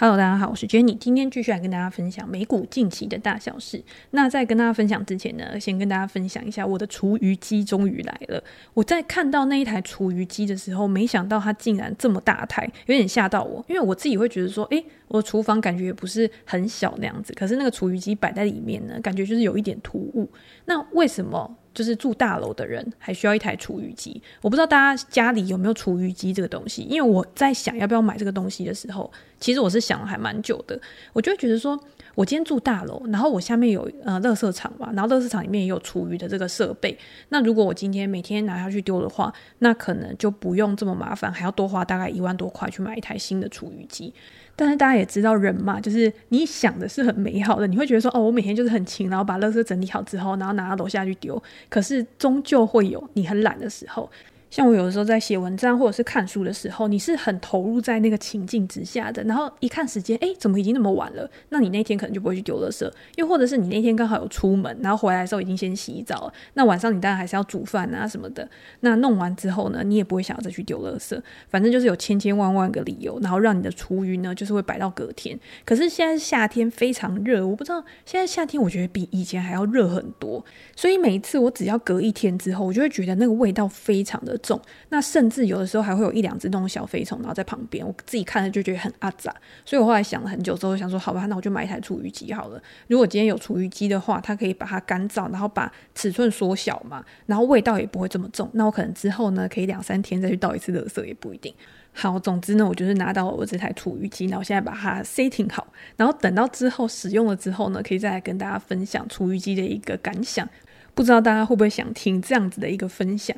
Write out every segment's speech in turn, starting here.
Hello，大家好，我是 Jenny，今天继续来跟大家分享美股近期的大小事。那在跟大家分享之前呢，先跟大家分享一下我的厨余机终于来了。我在看到那一台厨余机的时候，没想到它竟然这么大台，有点吓到我。因为我自己会觉得说，诶，我的厨房感觉也不是很小那样子，可是那个厨余机摆在里面呢，感觉就是有一点突兀。那为什么？就是住大楼的人还需要一台除雨机，我不知道大家家里有没有除雨机这个东西。因为我在想要不要买这个东西的时候，其实我是想了还蛮久的。我就会觉得说，我今天住大楼，然后我下面有呃垃圾场嘛，然后垃圾场里面也有厨余的这个设备。那如果我今天每天拿下去丢的话，那可能就不用这么麻烦，还要多花大概一万多块去买一台新的厨余机。但是大家也知道人嘛，就是你想的是很美好的，你会觉得说，哦，我每天就是很勤，然后把垃圾整理好之后，然后拿到楼下去丢。可是终究会有你很懒的时候。像我有的时候在写文章或者是看书的时候，你是很投入在那个情境之下的。然后一看时间，诶，怎么已经那么晚了？那你那天可能就不会去丢垃圾。又或者是你那天刚好有出门，然后回来的时候已经先洗澡了。那晚上你当然还是要煮饭啊什么的。那弄完之后呢，你也不会想要再去丢垃圾。反正就是有千千万万个理由，然后让你的厨余呢，就是会摆到隔天。可是现在夏天，非常热，我不知道现在夏天我觉得比以前还要热很多。所以每一次我只要隔一天之后，我就会觉得那个味道非常的重，那甚至有的时候还会有一两只那种小飞虫，然后在旁边，我自己看了就觉得很阿杂。所以我后来想了很久之后，想说好吧，那我就买一台厨余机好了。如果今天有厨余机的话，它可以把它干燥，然后把尺寸缩小嘛，然后味道也不会这么重。那我可能之后呢，可以两三天再去倒一次垃圾也不一定。好，总之呢，我就是拿到了我这台除鱼机，然后现在把它 set 好，然后等到之后使用了之后呢，可以再来跟大家分享除鱼机的一个感想。不知道大家会不会想听这样子的一个分享？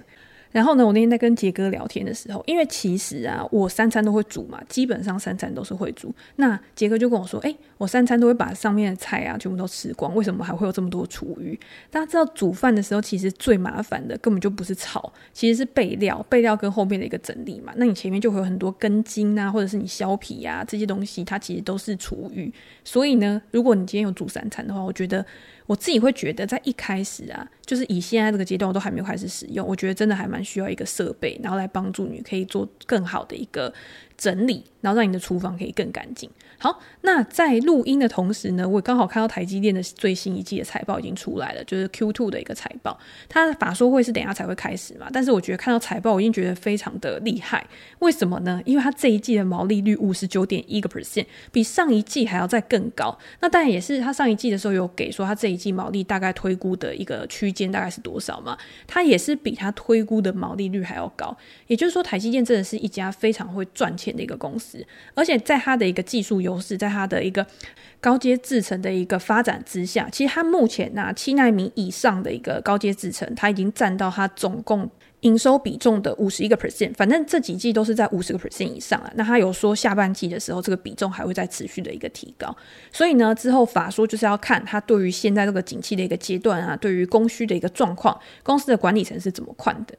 然后呢，我那天在跟杰哥聊天的时候，因为其实啊，我三餐都会煮嘛，基本上三餐都是会煮。那杰哥就跟我说：“诶，我三餐都会把上面的菜啊全部都吃光，为什么还会有这么多厨余？”大家知道煮饭的时候，其实最麻烦的根本就不是炒，其实是备料，备料跟后面的一个整理嘛。那你前面就会有很多根茎啊，或者是你削皮啊这些东西，它其实都是厨余。所以呢，如果你今天有煮三餐的话，我觉得。我自己会觉得，在一开始啊，就是以现在这个阶段，我都还没有开始使用，我觉得真的还蛮需要一个设备，然后来帮助你可以做更好的一个整理，然后让你的厨房可以更干净。好，那在录音的同时呢，我刚好看到台积电的最新一季的财报已经出来了，就是 Q two 的一个财报。它的法说会是等下才会开始嘛，但是我觉得看到财报，我已经觉得非常的厉害。为什么呢？因为它这一季的毛利率五十九点一个 percent，比上一季还要再更高。那当然也是它上一季的时候有给说它这一季毛利大概推估的一个区间大概是多少嘛？它也是比它推估的毛利率还要高。也就是说，台积电真的是一家非常会赚钱的一个公司，而且在它的一个技术优势，在它的一个高阶制程的一个发展之下，其实它目前呢、七纳米以上的一个高阶制程，它已经占到它总共营收比重的五十一个 percent。反正这几季都是在五十个 percent 以上啊。那他有说下半季的时候，这个比重还会再持续的一个提高。所以呢，之后法说就是要看他对于现在这个景气的一个阶段啊，对于供需的一个状况，公司的管理层是怎么看的。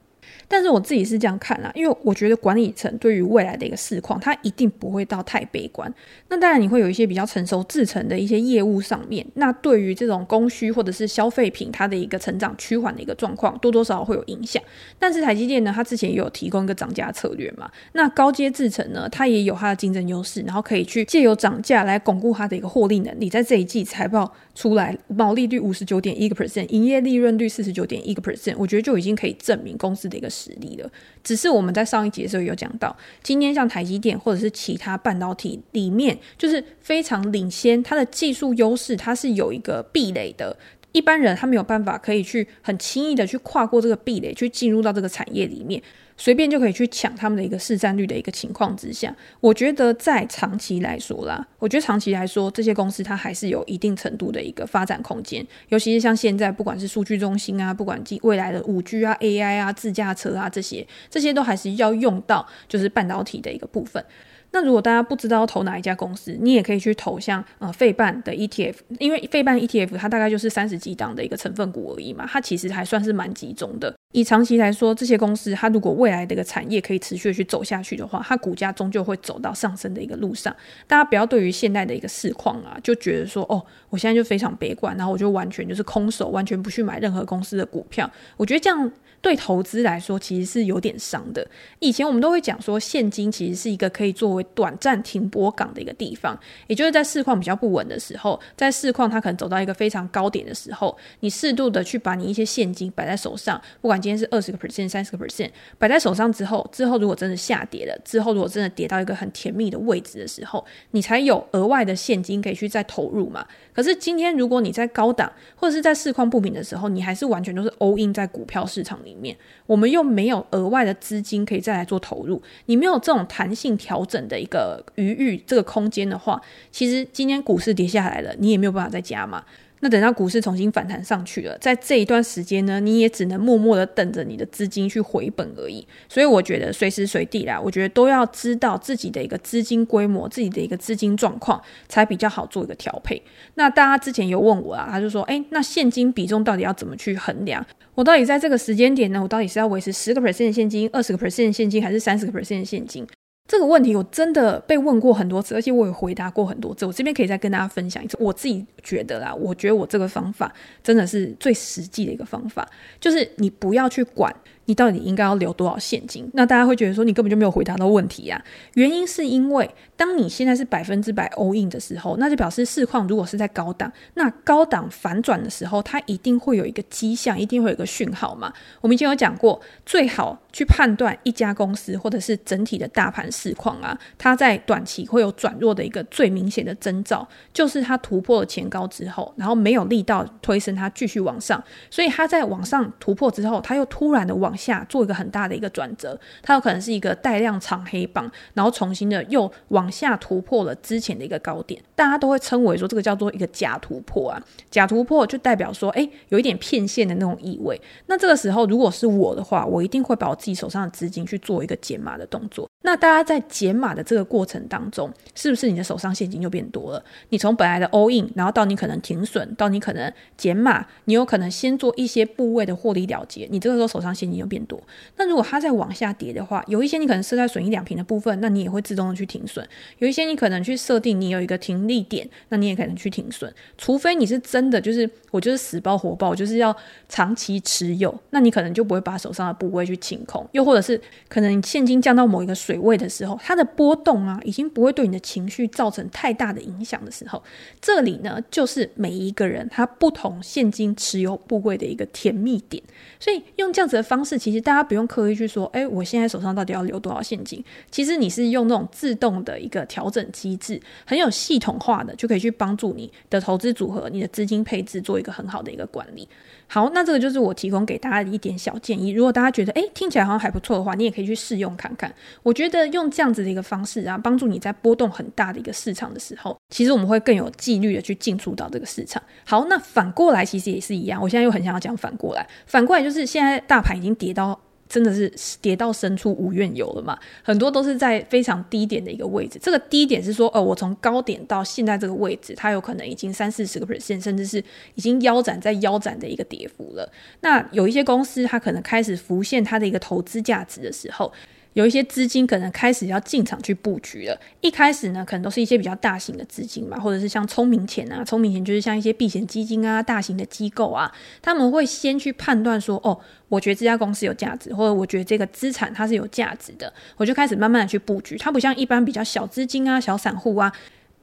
但是我自己是这样看啦，因为我觉得管理层对于未来的一个市况，它一定不会到太悲观。那当然你会有一些比较成熟制程的一些业务上面，那对于这种供需或者是消费品它的一个成长趋缓的一个状况，多多少少会有影响。但是台积电呢，它之前也有提供一个涨价策略嘛，那高阶制程呢，它也有它的竞争优势，然后可以去借由涨价来巩固它的一个获利能力。在这一季财报出来，毛利率五十九点一个 percent，营业利润率四十九点一个 percent，我觉得就已经可以证明公司的一个实力了。只是我们在上一节的时候有讲到，今天像台积电或者是其他半导体里面，就是非常领先，它的技术优势，它是有一个壁垒的。一般人他没有办法可以去很轻易的去跨过这个壁垒，去进入到这个产业里面。随便就可以去抢他们的一个市占率的一个情况之下，我觉得在长期来说啦，我觉得长期来说，这些公司它还是有一定程度的一个发展空间。尤其是像现在，不管是数据中心啊，不管未来的五 G 啊、AI 啊、自驾车啊这些，这些都还是要用到就是半导体的一个部分。那如果大家不知道投哪一家公司，你也可以去投像呃费半的 ETF，因为费半 ETF 它大概就是三十几档的一个成分股而已嘛，它其实还算是蛮集中的。以长期来说，这些公司它如果未来的一个产业可以持续去走下去的话，它股价终究会走到上升的一个路上。大家不要对于现在的一个市况啊，就觉得说哦，我现在就非常悲观，然后我就完全就是空手，完全不去买任何公司的股票。我觉得这样。对投资来说，其实是有点伤的。以前我们都会讲说，现金其实是一个可以作为短暂停泊港的一个地方，也就是在市况比较不稳的时候，在市况它可能走到一个非常高点的时候，你适度的去把你一些现金摆在手上，不管今天是二十个 percent、三十个 percent，摆在手上之后，之后如果真的下跌了，之后如果真的跌到一个很甜蜜的位置的时候，你才有额外的现金可以去再投入嘛。可是今天如果你在高档或者是在市况不明的时候，你还是完全都是 all in 在股票市场里。里面，我们又没有额外的资金可以再来做投入，你没有这种弹性调整的一个余裕，这个空间的话，其实今天股市跌下来了，你也没有办法再加嘛。那等到股市重新反弹上去了，在这一段时间呢，你也只能默默的等着你的资金去回本而已。所以我觉得随时随地啦，我觉得都要知道自己的一个资金规模、自己的一个资金状况，才比较好做一个调配。那大家之前有问我啊，他就说，诶，那现金比重到底要怎么去衡量？我到底在这个时间点呢，我到底是要维持十个 percent 现金、二十个 percent 现金，还是三十个 percent 现金？这个问题我真的被问过很多次，而且我也回答过很多次。我这边可以再跟大家分享一次。我自己觉得啦，我觉得我这个方法真的是最实际的一个方法，就是你不要去管。你到底应该要留多少现金？那大家会觉得说你根本就没有回答到问题呀。原因是因为当你现在是百分之百 all in 的时候，那就表示市况如果是在高档，那高档反转的时候，它一定会有一个迹象，一定会有一个讯号嘛。我们以前有讲过，最好去判断一家公司或者是整体的大盘市况啊，它在短期会有转弱的一个最明显的征兆，就是它突破了前高之后，然后没有力道推升它继续往上，所以它在往上突破之后，它又突然的往。下做一个很大的一个转折，它有可能是一个带量长黑棒，然后重新的又往下突破了之前的一个高点，大家都会称为说这个叫做一个假突破啊，假突破就代表说，哎，有一点骗线的那种意味。那这个时候如果是我的话，我一定会把我自己手上的资金去做一个减码的动作。那大家在减码的这个过程当中，是不是你的手上现金就变多了？你从本来的 all in，然后到你可能停损，到你可能减码，你有可能先做一些部位的获利了结，你这个时候手上现金就变多。那如果它再往下跌的话，有一些你可能设在损益两平的部分，那你也会自动的去停损；有一些你可能去设定你有一个停利点，那你也可能去停损。除非你是真的就是我就是死抱活抱，就是要长期持有，那你可能就不会把手上的部位去清空，又或者是可能现金降到某一个水位的时候，它的波动啊，已经不会对你的情绪造成太大的影响的时候，这里呢就是每一个人他不同现金持有部位的一个甜蜜点。所以用这样子的方式，其实大家不用刻意去说，哎，我现在手上到底要留多少现金？其实你是用那种自动的一个调整机制，很有系统化的，就可以去帮助你的投资组合、你的资金配置做一个很好的一个管理。好，那这个就是我提供给大家的一点小建议。如果大家觉得诶听起来好像还不错的话，你也可以去试用看看。我觉得用这样子的一个方式啊，帮助你在波动很大的一个市场的时候，其实我们会更有纪律的去进出到这个市场。好，那反过来其实也是一样。我现在又很想要讲反过来，反过来就是现在大盘已经跌到。真的是跌到深处无怨尤了嘛？很多都是在非常低点的一个位置。这个低点是说，呃，我从高点到现在这个位置，它有可能已经三四十个 percent，甚至是已经腰斩在腰斩的一个跌幅了。那有一些公司，它可能开始浮现它的一个投资价值的时候。有一些资金可能开始要进场去布局了。一开始呢，可能都是一些比较大型的资金嘛，或者是像聪明钱啊，聪明钱就是像一些避险基金啊，大型的机构啊，他们会先去判断说，哦，我觉得这家公司有价值，或者我觉得这个资产它是有价值的，我就开始慢慢的去布局。它不像一般比较小资金啊、小散户啊。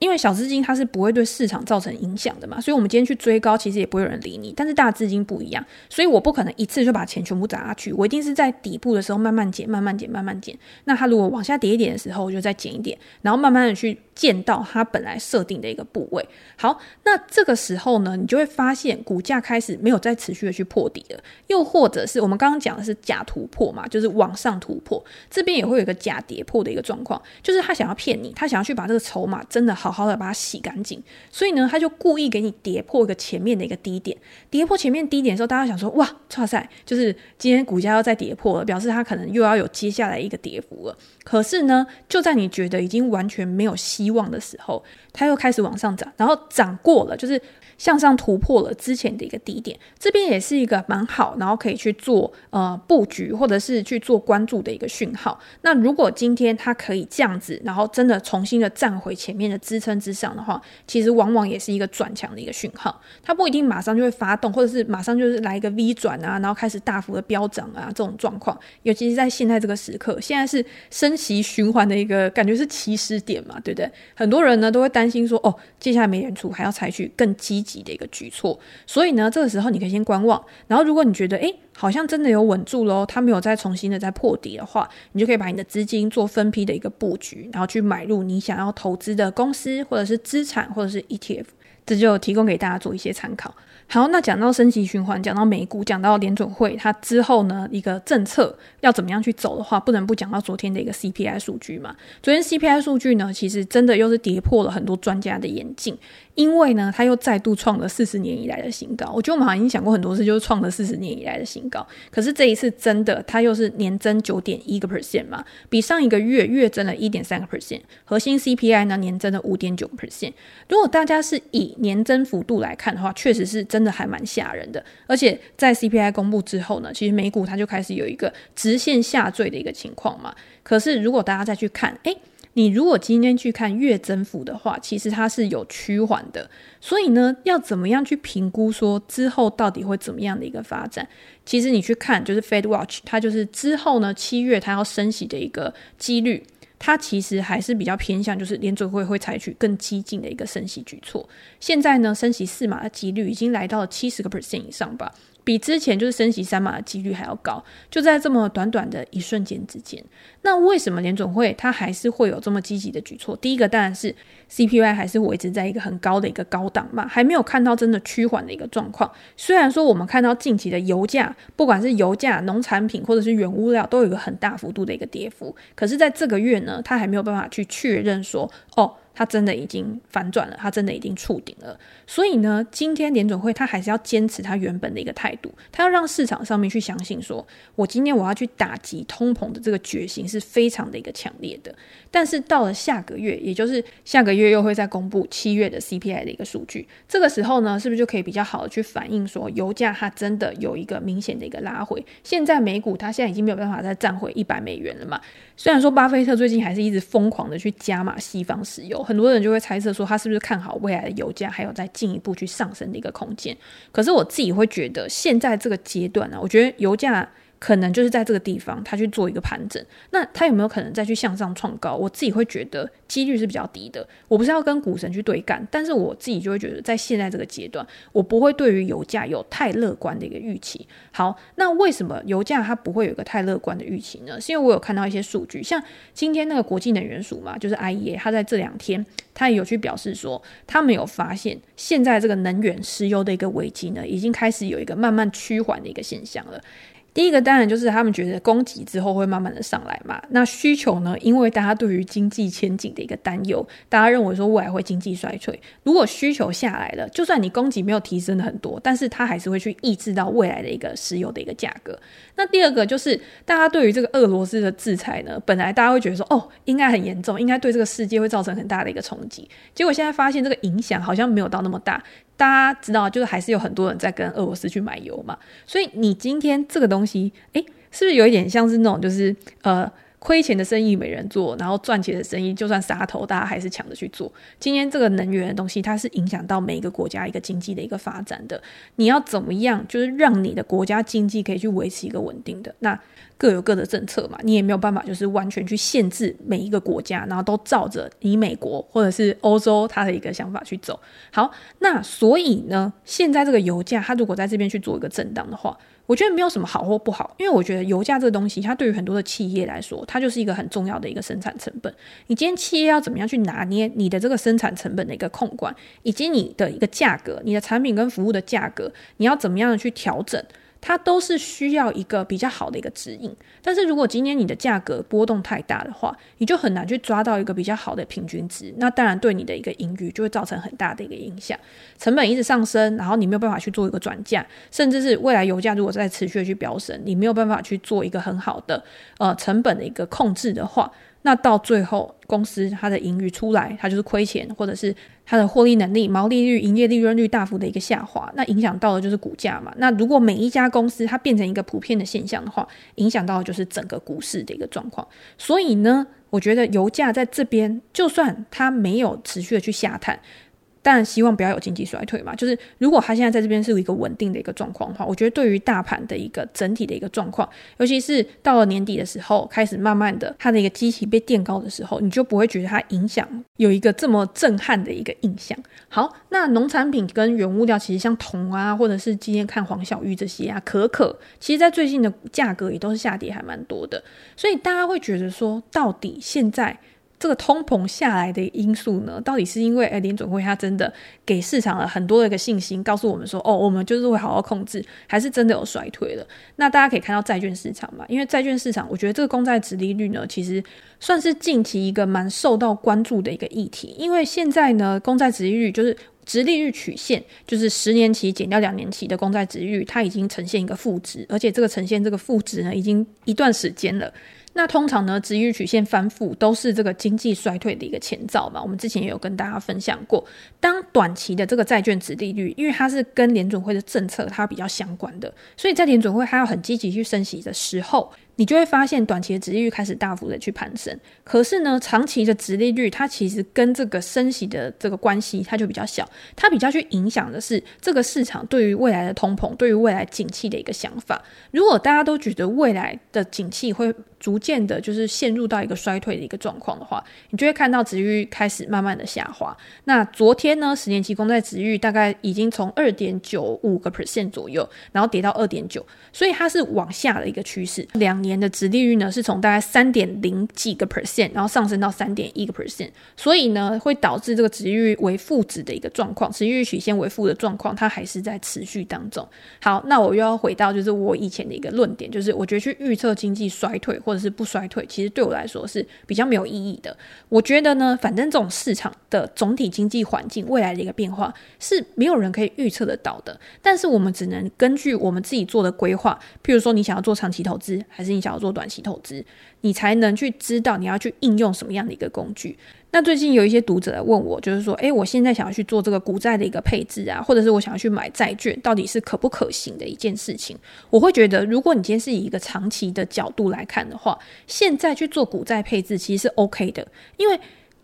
因为小资金它是不会对市场造成影响的嘛，所以我们今天去追高，其实也不会有人理你。但是大资金不一样，所以我不可能一次就把钱全部砸下去，我一定是在底部的时候慢慢减、慢慢减、慢慢减。那它如果往下跌一点的时候，我就再减一点，然后慢慢的去。见到它本来设定的一个部位，好，那这个时候呢，你就会发现股价开始没有再持续的去破底了，又或者是我们刚刚讲的是假突破嘛，就是往上突破，这边也会有一个假跌破的一个状况，就是他想要骗你，他想要去把这个筹码真的好好好的把它洗干净，所以呢，他就故意给你跌破一个前面的一个低点，跌破前面低点的时候，大家想说哇，哇塞，就是今天股价要再跌破了，表示它可能又要有接下来一个跌幅了。可是呢，就在你觉得已经完全没有希望的时候，它又开始往上涨，然后涨过了，就是向上突破了之前的一个低点，这边也是一个蛮好，然后可以去做呃布局或者是去做关注的一个讯号。那如果今天它可以这样子，然后真的重新的站回前面的支撑之上的话，其实往往也是一个转强的一个讯号。它不一定马上就会发动，或者是马上就是来一个 V 转啊，然后开始大幅的飙涨啊这种状况。尤其是在现在这个时刻，现在是升息循环的一个感觉是起始点嘛，对不对？很多人呢都会担心说，哦，接下来美联储还要采取更积极的一个举措，所以呢，这个时候你可以先观望。然后，如果你觉得，诶，好像真的有稳住喽，它没有再重新的再破底的话，你就可以把你的资金做分批的一个布局，然后去买入你想要投资的公司，或者是资产，或者是 ETF。这就提供给大家做一些参考。好，那讲到升级循环，讲到美股，讲到联准会，它之后呢，一个政策要怎么样去走的话，不能不讲到昨天的一个 CPI 数据嘛。昨天 CPI 数据呢，其实真的又是跌破了很多专家的眼镜。因为呢，它又再度创了四十年以来的新高。我觉得我们好像已经讲过很多次，就是创了四十年以来的新高。可是这一次真的，它又是年增九点一个 percent 嘛，比上一个月月增了一点三个 percent。核心 CPI 呢，年增了五点九 percent。如果大家是以年增幅度来看的话，确实是真的还蛮吓人的。而且在 CPI 公布之后呢，其实美股它就开始有一个直线下坠的一个情况嘛。可是如果大家再去看，诶。你如果今天去看月增幅的话，其实它是有趋缓的。所以呢，要怎么样去评估说之后到底会怎么样的一个发展？其实你去看就是 Fed Watch，它就是之后呢七月它要升息的一个几率，它其实还是比较偏向就是联准会会采取更激进的一个升息举措。现在呢，升息四码的几率已经来到了七十个 percent 以上吧。比之前就是升息三码的几率还要高，就在这么短短的一瞬间之间。那为什么联总会它还是会有这么积极的举措？第一个当然是 CPI 还是维持在一个很高的一个高档嘛，还没有看到真的趋缓的一个状况。虽然说我们看到近期的油价，不管是油价、农产品或者是原物料，都有一个很大幅度的一个跌幅，可是在这个月呢，它还没有办法去确认说哦。它真的已经反转了，它真的已经触顶了。所以呢，今天联准会它还是要坚持它原本的一个态度，它要让市场上面去相信说，我今天我要去打击通膨的这个决心是非常的一个强烈的。但是到了下个月，也就是下个月又会再公布七月的 CPI 的一个数据，这个时候呢，是不是就可以比较好的去反映说，油价它真的有一个明显的一个拉回？现在美股它现在已经没有办法再站回一百美元了嘛？虽然说巴菲特最近还是一直疯狂的去加码西方石油，很多人就会猜测说他是不是看好未来的油价还有再进一步去上升的一个空间。可是我自己会觉得，现在这个阶段呢，我觉得油价。可能就是在这个地方，他去做一个盘整，那他有没有可能再去向上创高？我自己会觉得几率是比较低的。我不是要跟股神去对干，但是我自己就会觉得，在现在这个阶段，我不会对于油价有太乐观的一个预期。好，那为什么油价它不会有一个太乐观的预期呢？是因为我有看到一些数据，像今天那个国际能源署嘛，就是 IEA，他在这两天他也有去表示说，他们有发现现在这个能源石油的一个危机呢，已经开始有一个慢慢趋缓的一个现象了。第一个当然就是他们觉得供给之后会慢慢的上来嘛，那需求呢？因为大家对于经济前景的一个担忧，大家认为说未来会经济衰退。如果需求下来了，就算你供给没有提升的很多，但是它还是会去抑制到未来的一个石油的一个价格。那第二个就是大家对于这个俄罗斯的制裁呢，本来大家会觉得说哦，应该很严重，应该对这个世界会造成很大的一个冲击。结果现在发现这个影响好像没有到那么大。大家知道，就是还是有很多人在跟俄罗斯去买油嘛，所以你今天这个东西，诶，是不是有一点像是那种，就是呃，亏钱的生意没人做，然后赚钱的生意就算杀头，大家还是抢着去做。今天这个能源的东西，它是影响到每一个国家一个经济的一个发展的。你要怎么样，就是让你的国家经济可以去维持一个稳定的那。各有各的政策嘛，你也没有办法，就是完全去限制每一个国家，然后都照着你美国或者是欧洲它的一个想法去走。好，那所以呢，现在这个油价它如果在这边去做一个震荡的话，我觉得没有什么好或不好，因为我觉得油价这个东西，它对于很多的企业来说，它就是一个很重要的一个生产成本。你今天企业要怎么样去拿捏你的这个生产成本的一个控管，以及你的一个价格，你的产品跟服务的价格，你要怎么样的去调整？它都是需要一个比较好的一个指引，但是如果今天你的价格波动太大的话，你就很难去抓到一个比较好的平均值，那当然对你的一个盈余就会造成很大的一个影响。成本一直上升，然后你没有办法去做一个转嫁，甚至是未来油价如果再持续的去飙升，你没有办法去做一个很好的呃成本的一个控制的话。那到最后公司它的盈余出来，它就是亏钱，或者是它的获利能力、毛利率、营业利润率大幅的一个下滑，那影响到的就是股价嘛。那如果每一家公司它变成一个普遍的现象的话，影响到的就是整个股市的一个状况。所以呢，我觉得油价在这边，就算它没有持续的去下探。但希望不要有经济衰退嘛，就是如果它现在在这边是一个稳定的一个状况的话，我觉得对于大盘的一个整体的一个状况，尤其是到了年底的时候，开始慢慢的它的一个基期被垫高的时候，你就不会觉得它影响有一个这么震撼的一个印象。好，那农产品跟原物料其实像铜啊，或者是今天看黄小玉这些啊，可可，其实在最近的价格也都是下跌还蛮多的，所以大家会觉得说，到底现在。这个通膨下来的因素呢，到底是因为诶联准会它真的给市场了很多的一个信心，告诉我们说，哦，我们就是会好好控制，还是真的有衰退了？那大家可以看到债券市场嘛，因为债券市场，我觉得这个公债殖利率呢，其实算是近期一个蛮受到关注的一个议题，因为现在呢，公债殖利率就是殖利率曲线，就是十年期减掉两年期的公债殖利率，它已经呈现一个负值，而且这个呈现这个负值呢，已经一段时间了。那通常呢，殖利率曲线反腐都是这个经济衰退的一个前兆嘛。我们之前也有跟大家分享过，当短期的这个债券值利率，因为它是跟联准会的政策它比较相关的，所以在联准会它要很积极去升息的时候。你就会发现短期的殖利率开始大幅的去攀升，可是呢，长期的殖利率它其实跟这个升息的这个关系它就比较小，它比较去影响的是这个市场对于未来的通膨、对于未来景气的一个想法。如果大家都觉得未来的景气会逐渐的，就是陷入到一个衰退的一个状况的话，你就会看到殖利率开始慢慢的下滑。那昨天呢，十年期公债殖利率大概已经从二点九五个 percent 左右，然后跌到二点九，所以它是往下的一个趋势。两年。年的值利率呢，是从大概三点零几个 percent，然后上升到三点一个 percent，所以呢，会导致这个值利率为负值的一个状况，殖利率曲线为负的状况，它还是在持续当中。好，那我又要回到就是我以前的一个论点，就是我觉得去预测经济衰退或者是不衰退，其实对我来说是比较没有意义的。我觉得呢，反正这种市场的总体经济环境未来的一个变化是没有人可以预测得到的，但是我们只能根据我们自己做的规划，譬如说你想要做长期投资，还是你想要做短期投资，你才能去知道你要去应用什么样的一个工具。那最近有一些读者来问我，就是说，诶，我现在想要去做这个股债的一个配置啊，或者是我想要去买债券，到底是可不可行的一件事情？我会觉得，如果你今天是以一个长期的角度来看的话，现在去做股债配置其实是 OK 的，因为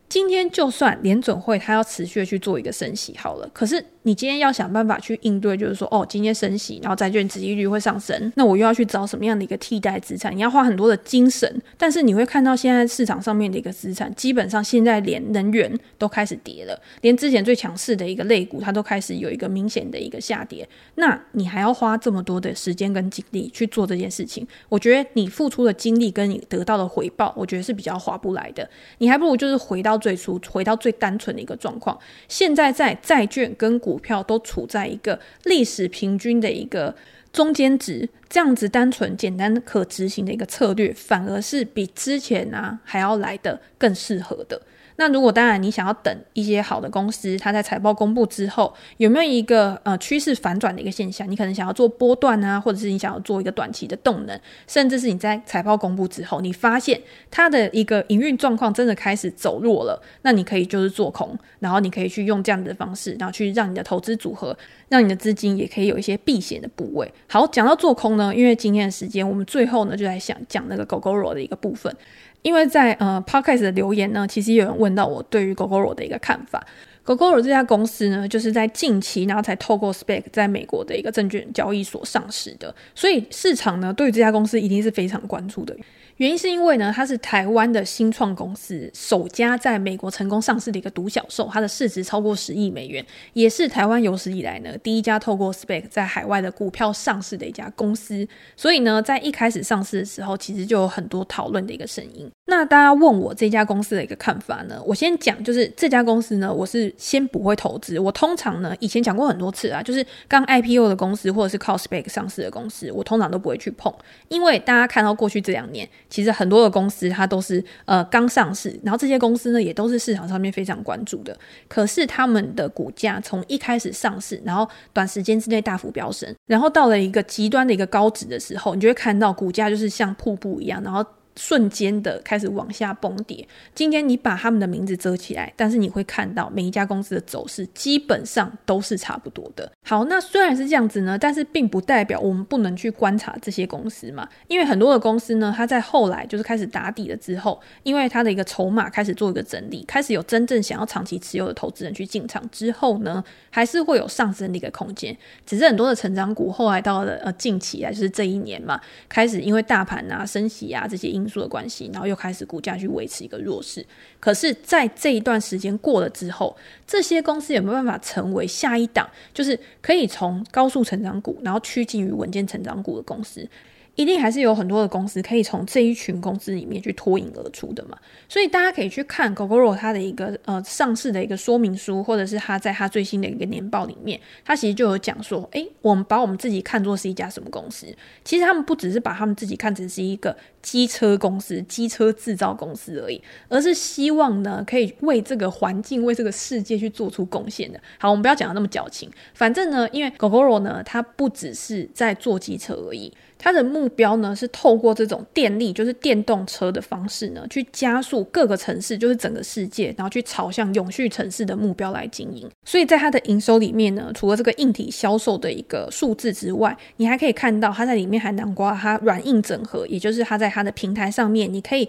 今天就算联准会它要持续去做一个升息好了，可是。你今天要想办法去应对，就是说，哦，今天升息，然后债券值利率会上升，那我又要去找什么样的一个替代资产？你要花很多的精神，但是你会看到现在市场上面的一个资产，基本上现在连能源都开始跌了，连之前最强势的一个类股，它都开始有一个明显的一个下跌。那你还要花这么多的时间跟精力去做这件事情，我觉得你付出的精力跟你得到的回报，我觉得是比较划不来的。你还不如就是回到最初，回到最单纯的一个状况。现在在债券跟股股票都处在一个历史平均的一个中间值，这样子单纯、简单、可执行的一个策略，反而是比之前啊还要来的更适合的。那如果当然你想要等一些好的公司，它在财报公布之后有没有一个呃趋势反转的一个现象？你可能想要做波段啊，或者是你想要做一个短期的动能，甚至是你在财报公布之后，你发现它的一个营运状况真的开始走弱了，那你可以就是做空，然后你可以去用这样子的方式，然后去让你的投资组合，让你的资金也可以有一些避险的部位。好，讲到做空呢，因为今天的时间，我们最后呢就来想讲那个 Gogoro 的一个部分。因为在呃 Podcast 的留言呢，其实有人问到我对于狗狗肉的一个看法。Gogoro 这家公司呢，就是在近期然后才透过 SPAC 在美国的一个证券交易所上市的，所以市场呢对于这家公司一定是非常关注的。原因是因为呢，它是台湾的新创公司，首家在美国成功上市的一个独角兽，它的市值超过十亿美元，也是台湾有史以来呢第一家透过 SPAC 在海外的股票上市的一家公司。所以呢，在一开始上市的时候，其实就有很多讨论的一个声音。那大家问我这家公司的一个看法呢？我先讲，就是这家公司呢，我是先不会投资。我通常呢，以前讲过很多次啊，就是刚 IPO 的公司或者是靠 SPAC 上市的公司，我通常都不会去碰，因为大家看到过去这两年。其实很多的公司它都是呃刚上市，然后这些公司呢也都是市场上面非常关注的。可是他们的股价从一开始上市，然后短时间之内大幅飙升，然后到了一个极端的一个高值的时候，你就会看到股价就是像瀑布一样，然后瞬间的开始往下崩跌。今天你把他们的名字遮起来，但是你会看到每一家公司的走势基本上都是差不多的。好，那虽然是这样子呢，但是并不代表我们不能去观察这些公司嘛。因为很多的公司呢，它在后来就是开始打底了之后，因为它的一个筹码开始做一个整理，开始有真正想要长期持有的投资人去进场之后呢，还是会有上升的一个空间。只是很多的成长股后来到了呃近期啊，就是这一年嘛，开始因为大盘啊升息啊这些因素的关系，然后又开始股价去维持一个弱势。可是，在这一段时间过了之后，这些公司有没有办法成为下一档，就是可以从高速成长股，然后趋近于稳健成长股的公司？一定还是有很多的公司可以从这一群公司里面去脱颖而出的嘛，所以大家可以去看 Gogoro 它的一个呃上市的一个说明书，或者是它在它最新的一个年报里面，它其实就有讲说，诶，我们把我们自己看作是一家什么公司？其实他们不只是把他们自己看成是一个机车公司、机车制造公司而已，而是希望呢可以为这个环境、为这个世界去做出贡献的。好，我们不要讲的那么矫情，反正呢，因为 Gogoro 呢，它不只是在做机车而已。它的目标呢，是透过这种电力，就是电动车的方式呢，去加速各个城市，就是整个世界，然后去朝向永续城市的目标来经营。所以在它的营收里面呢，除了这个硬体销售的一个数字之外，你还可以看到它在里面还囊括它软硬整合，也就是它在它的平台上面，你可以。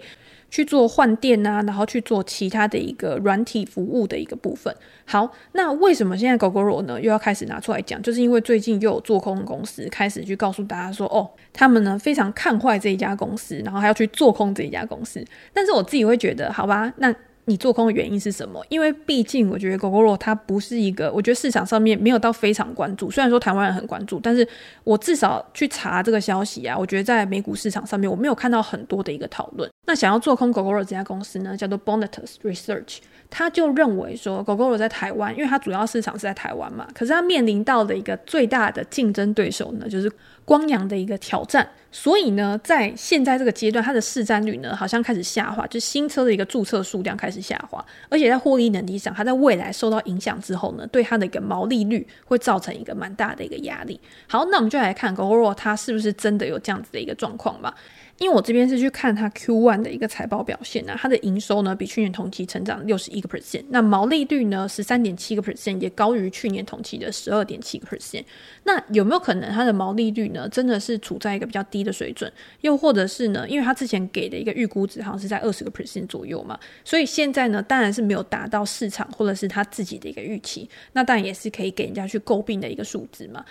去做换电啊，然后去做其他的一个软体服务的一个部分。好，那为什么现在狗狗罗呢又要开始拿出来讲？就是因为最近又有做空的公司开始去告诉大家说，哦，他们呢非常看坏这一家公司，然后还要去做空这一家公司。但是我自己会觉得，好吧，那。你做空的原因是什么？因为毕竟我觉得 g o g o 它不是一个，我觉得市场上面没有到非常关注。虽然说台湾人很关注，但是我至少去查这个消息啊，我觉得在美股市场上面我没有看到很多的一个讨论。那想要做空 g o g o 这家公司呢，叫做 Bonitas Research，他就认为说 g o g o 在台湾，因为它主要市场是在台湾嘛，可是它面临到的一个最大的竞争对手呢，就是光阳的一个挑战。所以呢，在现在这个阶段，它的市占率呢好像开始下滑，就新车的一个注册数量开始下滑，而且在获利能力上，它在未来受到影响之后呢，对它的一个毛利率会造成一个蛮大的一个压力。好，那我们就来看 GoRo 它是不是真的有这样子的一个状况吧。因为我这边是去看它 Q1 的一个财报表现啊，它的营收呢比去年同期成长六十一个 percent，那毛利率呢十三点七个 percent，也高于去年同期的十二点七个 percent。那有没有可能它的毛利率呢真的是处在一个比较低的水准？又或者是呢，因为他之前给的一个预估值好像是在二十个 percent 左右嘛，所以现在呢当然是没有达到市场或者是他自己的一个预期，那当然也是可以给人家去诟病的一个数字嘛。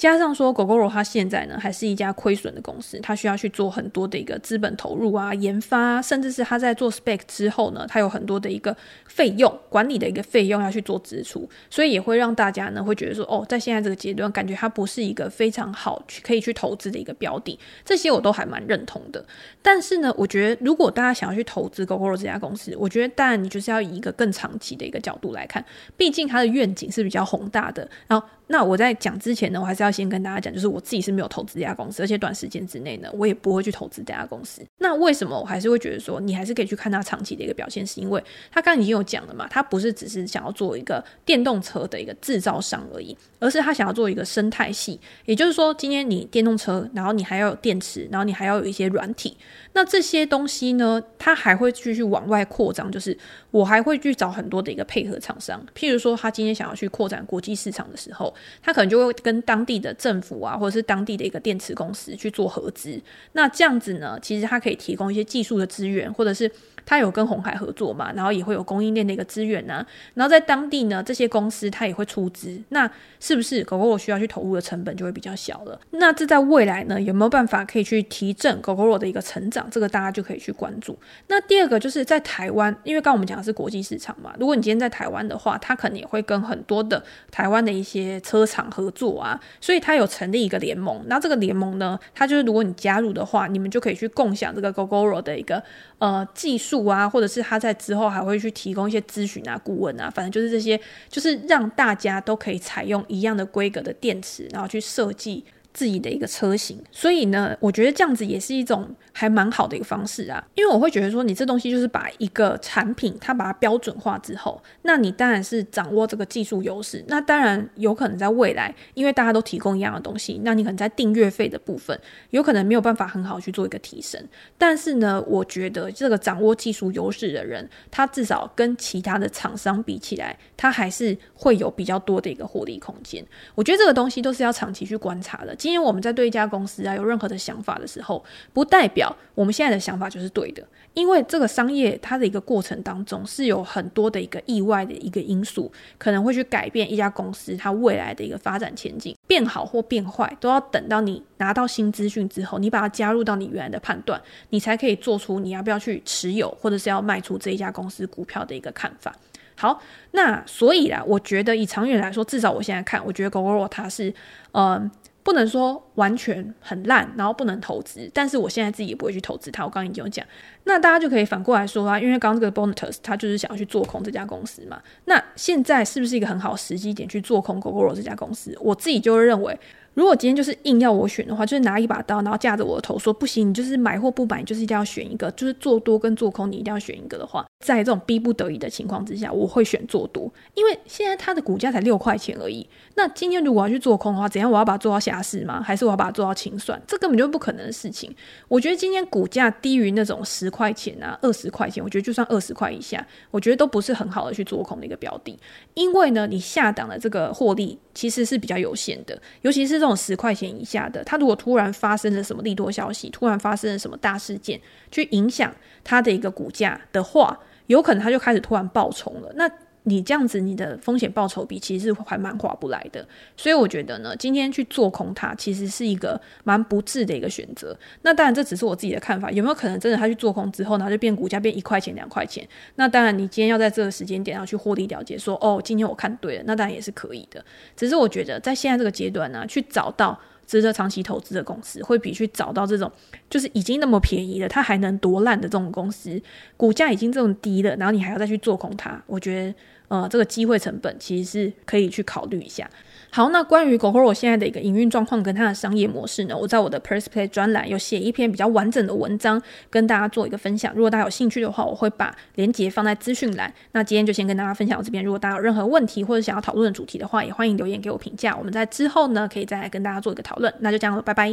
加上说，Gogoro 它现在呢还是一家亏损的公司，它需要去做很多的一个资本投入啊、研发，甚至是它在做 spec 之后呢，它有很多的一个费用管理的一个费用要去做支出，所以也会让大家呢会觉得说，哦，在现在这个阶段，感觉它不是一个非常好去可以去投资的一个标的，这些我都还蛮认同的。但是呢，我觉得如果大家想要去投资 Gogoro 这家公司，我觉得当然你就是要以一个更长期的一个角度来看，毕竟它的愿景是比较宏大的，然后。那我在讲之前呢，我还是要先跟大家讲，就是我自己是没有投资这家公司，而且短时间之内呢，我也不会去投资这家公司。那为什么我还是会觉得说，你还是可以去看它长期的一个表现？是因为它刚刚已经有讲了嘛，它不是只是想要做一个电动车的一个制造商而已，而是它想要做一个生态系。也就是说，今天你电动车，然后你还要有电池，然后你还要有一些软体，那这些东西呢，它还会继续往外扩张，就是我还会去找很多的一个配合厂商，譬如说，他今天想要去扩展国际市场的时候。他可能就会跟当地的政府啊，或者是当地的一个电池公司去做合资。那这样子呢，其实他可以提供一些技术的资源，或者是他有跟红海合作嘛，然后也会有供应链的一个资源啊。然后在当地呢，这些公司他也会出资。那是不是 Gogoro 需要去投入的成本就会比较小了？那这在未来呢，有没有办法可以去提振 Gogoro 的一个成长？这个大家就可以去关注。那第二个就是在台湾，因为刚刚我们讲的是国际市场嘛。如果你今天在台湾的话，他可能也会跟很多的台湾的一些车厂。合作啊，所以他有成立一个联盟。那这个联盟呢，它就是如果你加入的话，你们就可以去共享这个 Gogoro 的一个呃技术啊，或者是他在之后还会去提供一些咨询啊、顾问啊，反正就是这些，就是让大家都可以采用一样的规格的电池，然后去设计。自己的一个车型，所以呢，我觉得这样子也是一种还蛮好的一个方式啊。因为我会觉得说，你这东西就是把一个产品，它把它标准化之后，那你当然是掌握这个技术优势。那当然有可能在未来，因为大家都提供一样的东西，那你可能在订阅费的部分，有可能没有办法很好去做一个提升。但是呢，我觉得这个掌握技术优势的人，他至少跟其他的厂商比起来，他还是会有比较多的一个获利空间。我觉得这个东西都是要长期去观察的。今天我们在对一家公司啊有任何的想法的时候，不代表我们现在的想法就是对的，因为这个商业它的一个过程当中是有很多的一个意外的一个因素，可能会去改变一家公司它未来的一个发展前景，变好或变坏，都要等到你拿到新资讯之后，你把它加入到你原来的判断，你才可以做出你要不要去持有，或者是要卖出这一家公司股票的一个看法。好，那所以啦，我觉得以长远来说，至少我现在看，我觉得 g o o g 它是，嗯、不能说完全很烂，然后不能投资，但是我现在自己也不会去投资它。我刚刚已经有讲，那大家就可以反过来说啊，因为刚刚这个 Bonitas 他就是想要去做空这家公司嘛，那现在是不是一个很好时机点去做空 Gogoro 这家公司？我自己就认为。如果今天就是硬要我选的话，就是拿一把刀，然后架着我的头说不行，你就是买或不买，你就是一定要选一个，就是做多跟做空，你一定要选一个的话，在这种逼不得已的情况之下，我会选做多，因为现在它的股价才六块钱而已。那今天如果要去做空的话，怎样？我要把它做到下市吗？还是我要把它做到清算？这根本就不可能的事情。我觉得今天股价低于那种十块钱啊、二十块钱，我觉得就算二十块以下，我觉得都不是很好的去做空的一个标的，因为呢，你下档的这个获利其实是比较有限的，尤其是这种十块钱以下的，它如果突然发生了什么利多消息，突然发生了什么大事件，去影响它的一个股价的话，有可能它就开始突然暴冲了。那你这样子，你的风险报酬比其实是还蛮划不来的。所以我觉得呢，今天去做空它，其实是一个蛮不智的一个选择。那当然，这只是我自己的看法，有没有可能真的他去做空之后，然后就变股价变一块钱、两块钱？那当然，你今天要在这个时间点上去获利了结，说哦，今天我看对了，那当然也是可以的。只是我觉得在现在这个阶段呢，去找到。值得长期投资的公司，会比去找到这种就是已经那么便宜了，它还能多烂的这种公司，股价已经这种低了，然后你还要再去做空它，我觉得呃这个机会成本其实是可以去考虑一下。好，那关于 Gogoro 现在的一个营运状况跟它的商业模式呢，我在我的 PressPlay 专栏有写一篇比较完整的文章，跟大家做一个分享。如果大家有兴趣的话，我会把链接放在资讯栏。那今天就先跟大家分享到这边。如果大家有任何问题或者想要讨论的主题的话，也欢迎留言给我评价。我们在之后呢，可以再来跟大家做一个讨论。那就这样了，拜拜。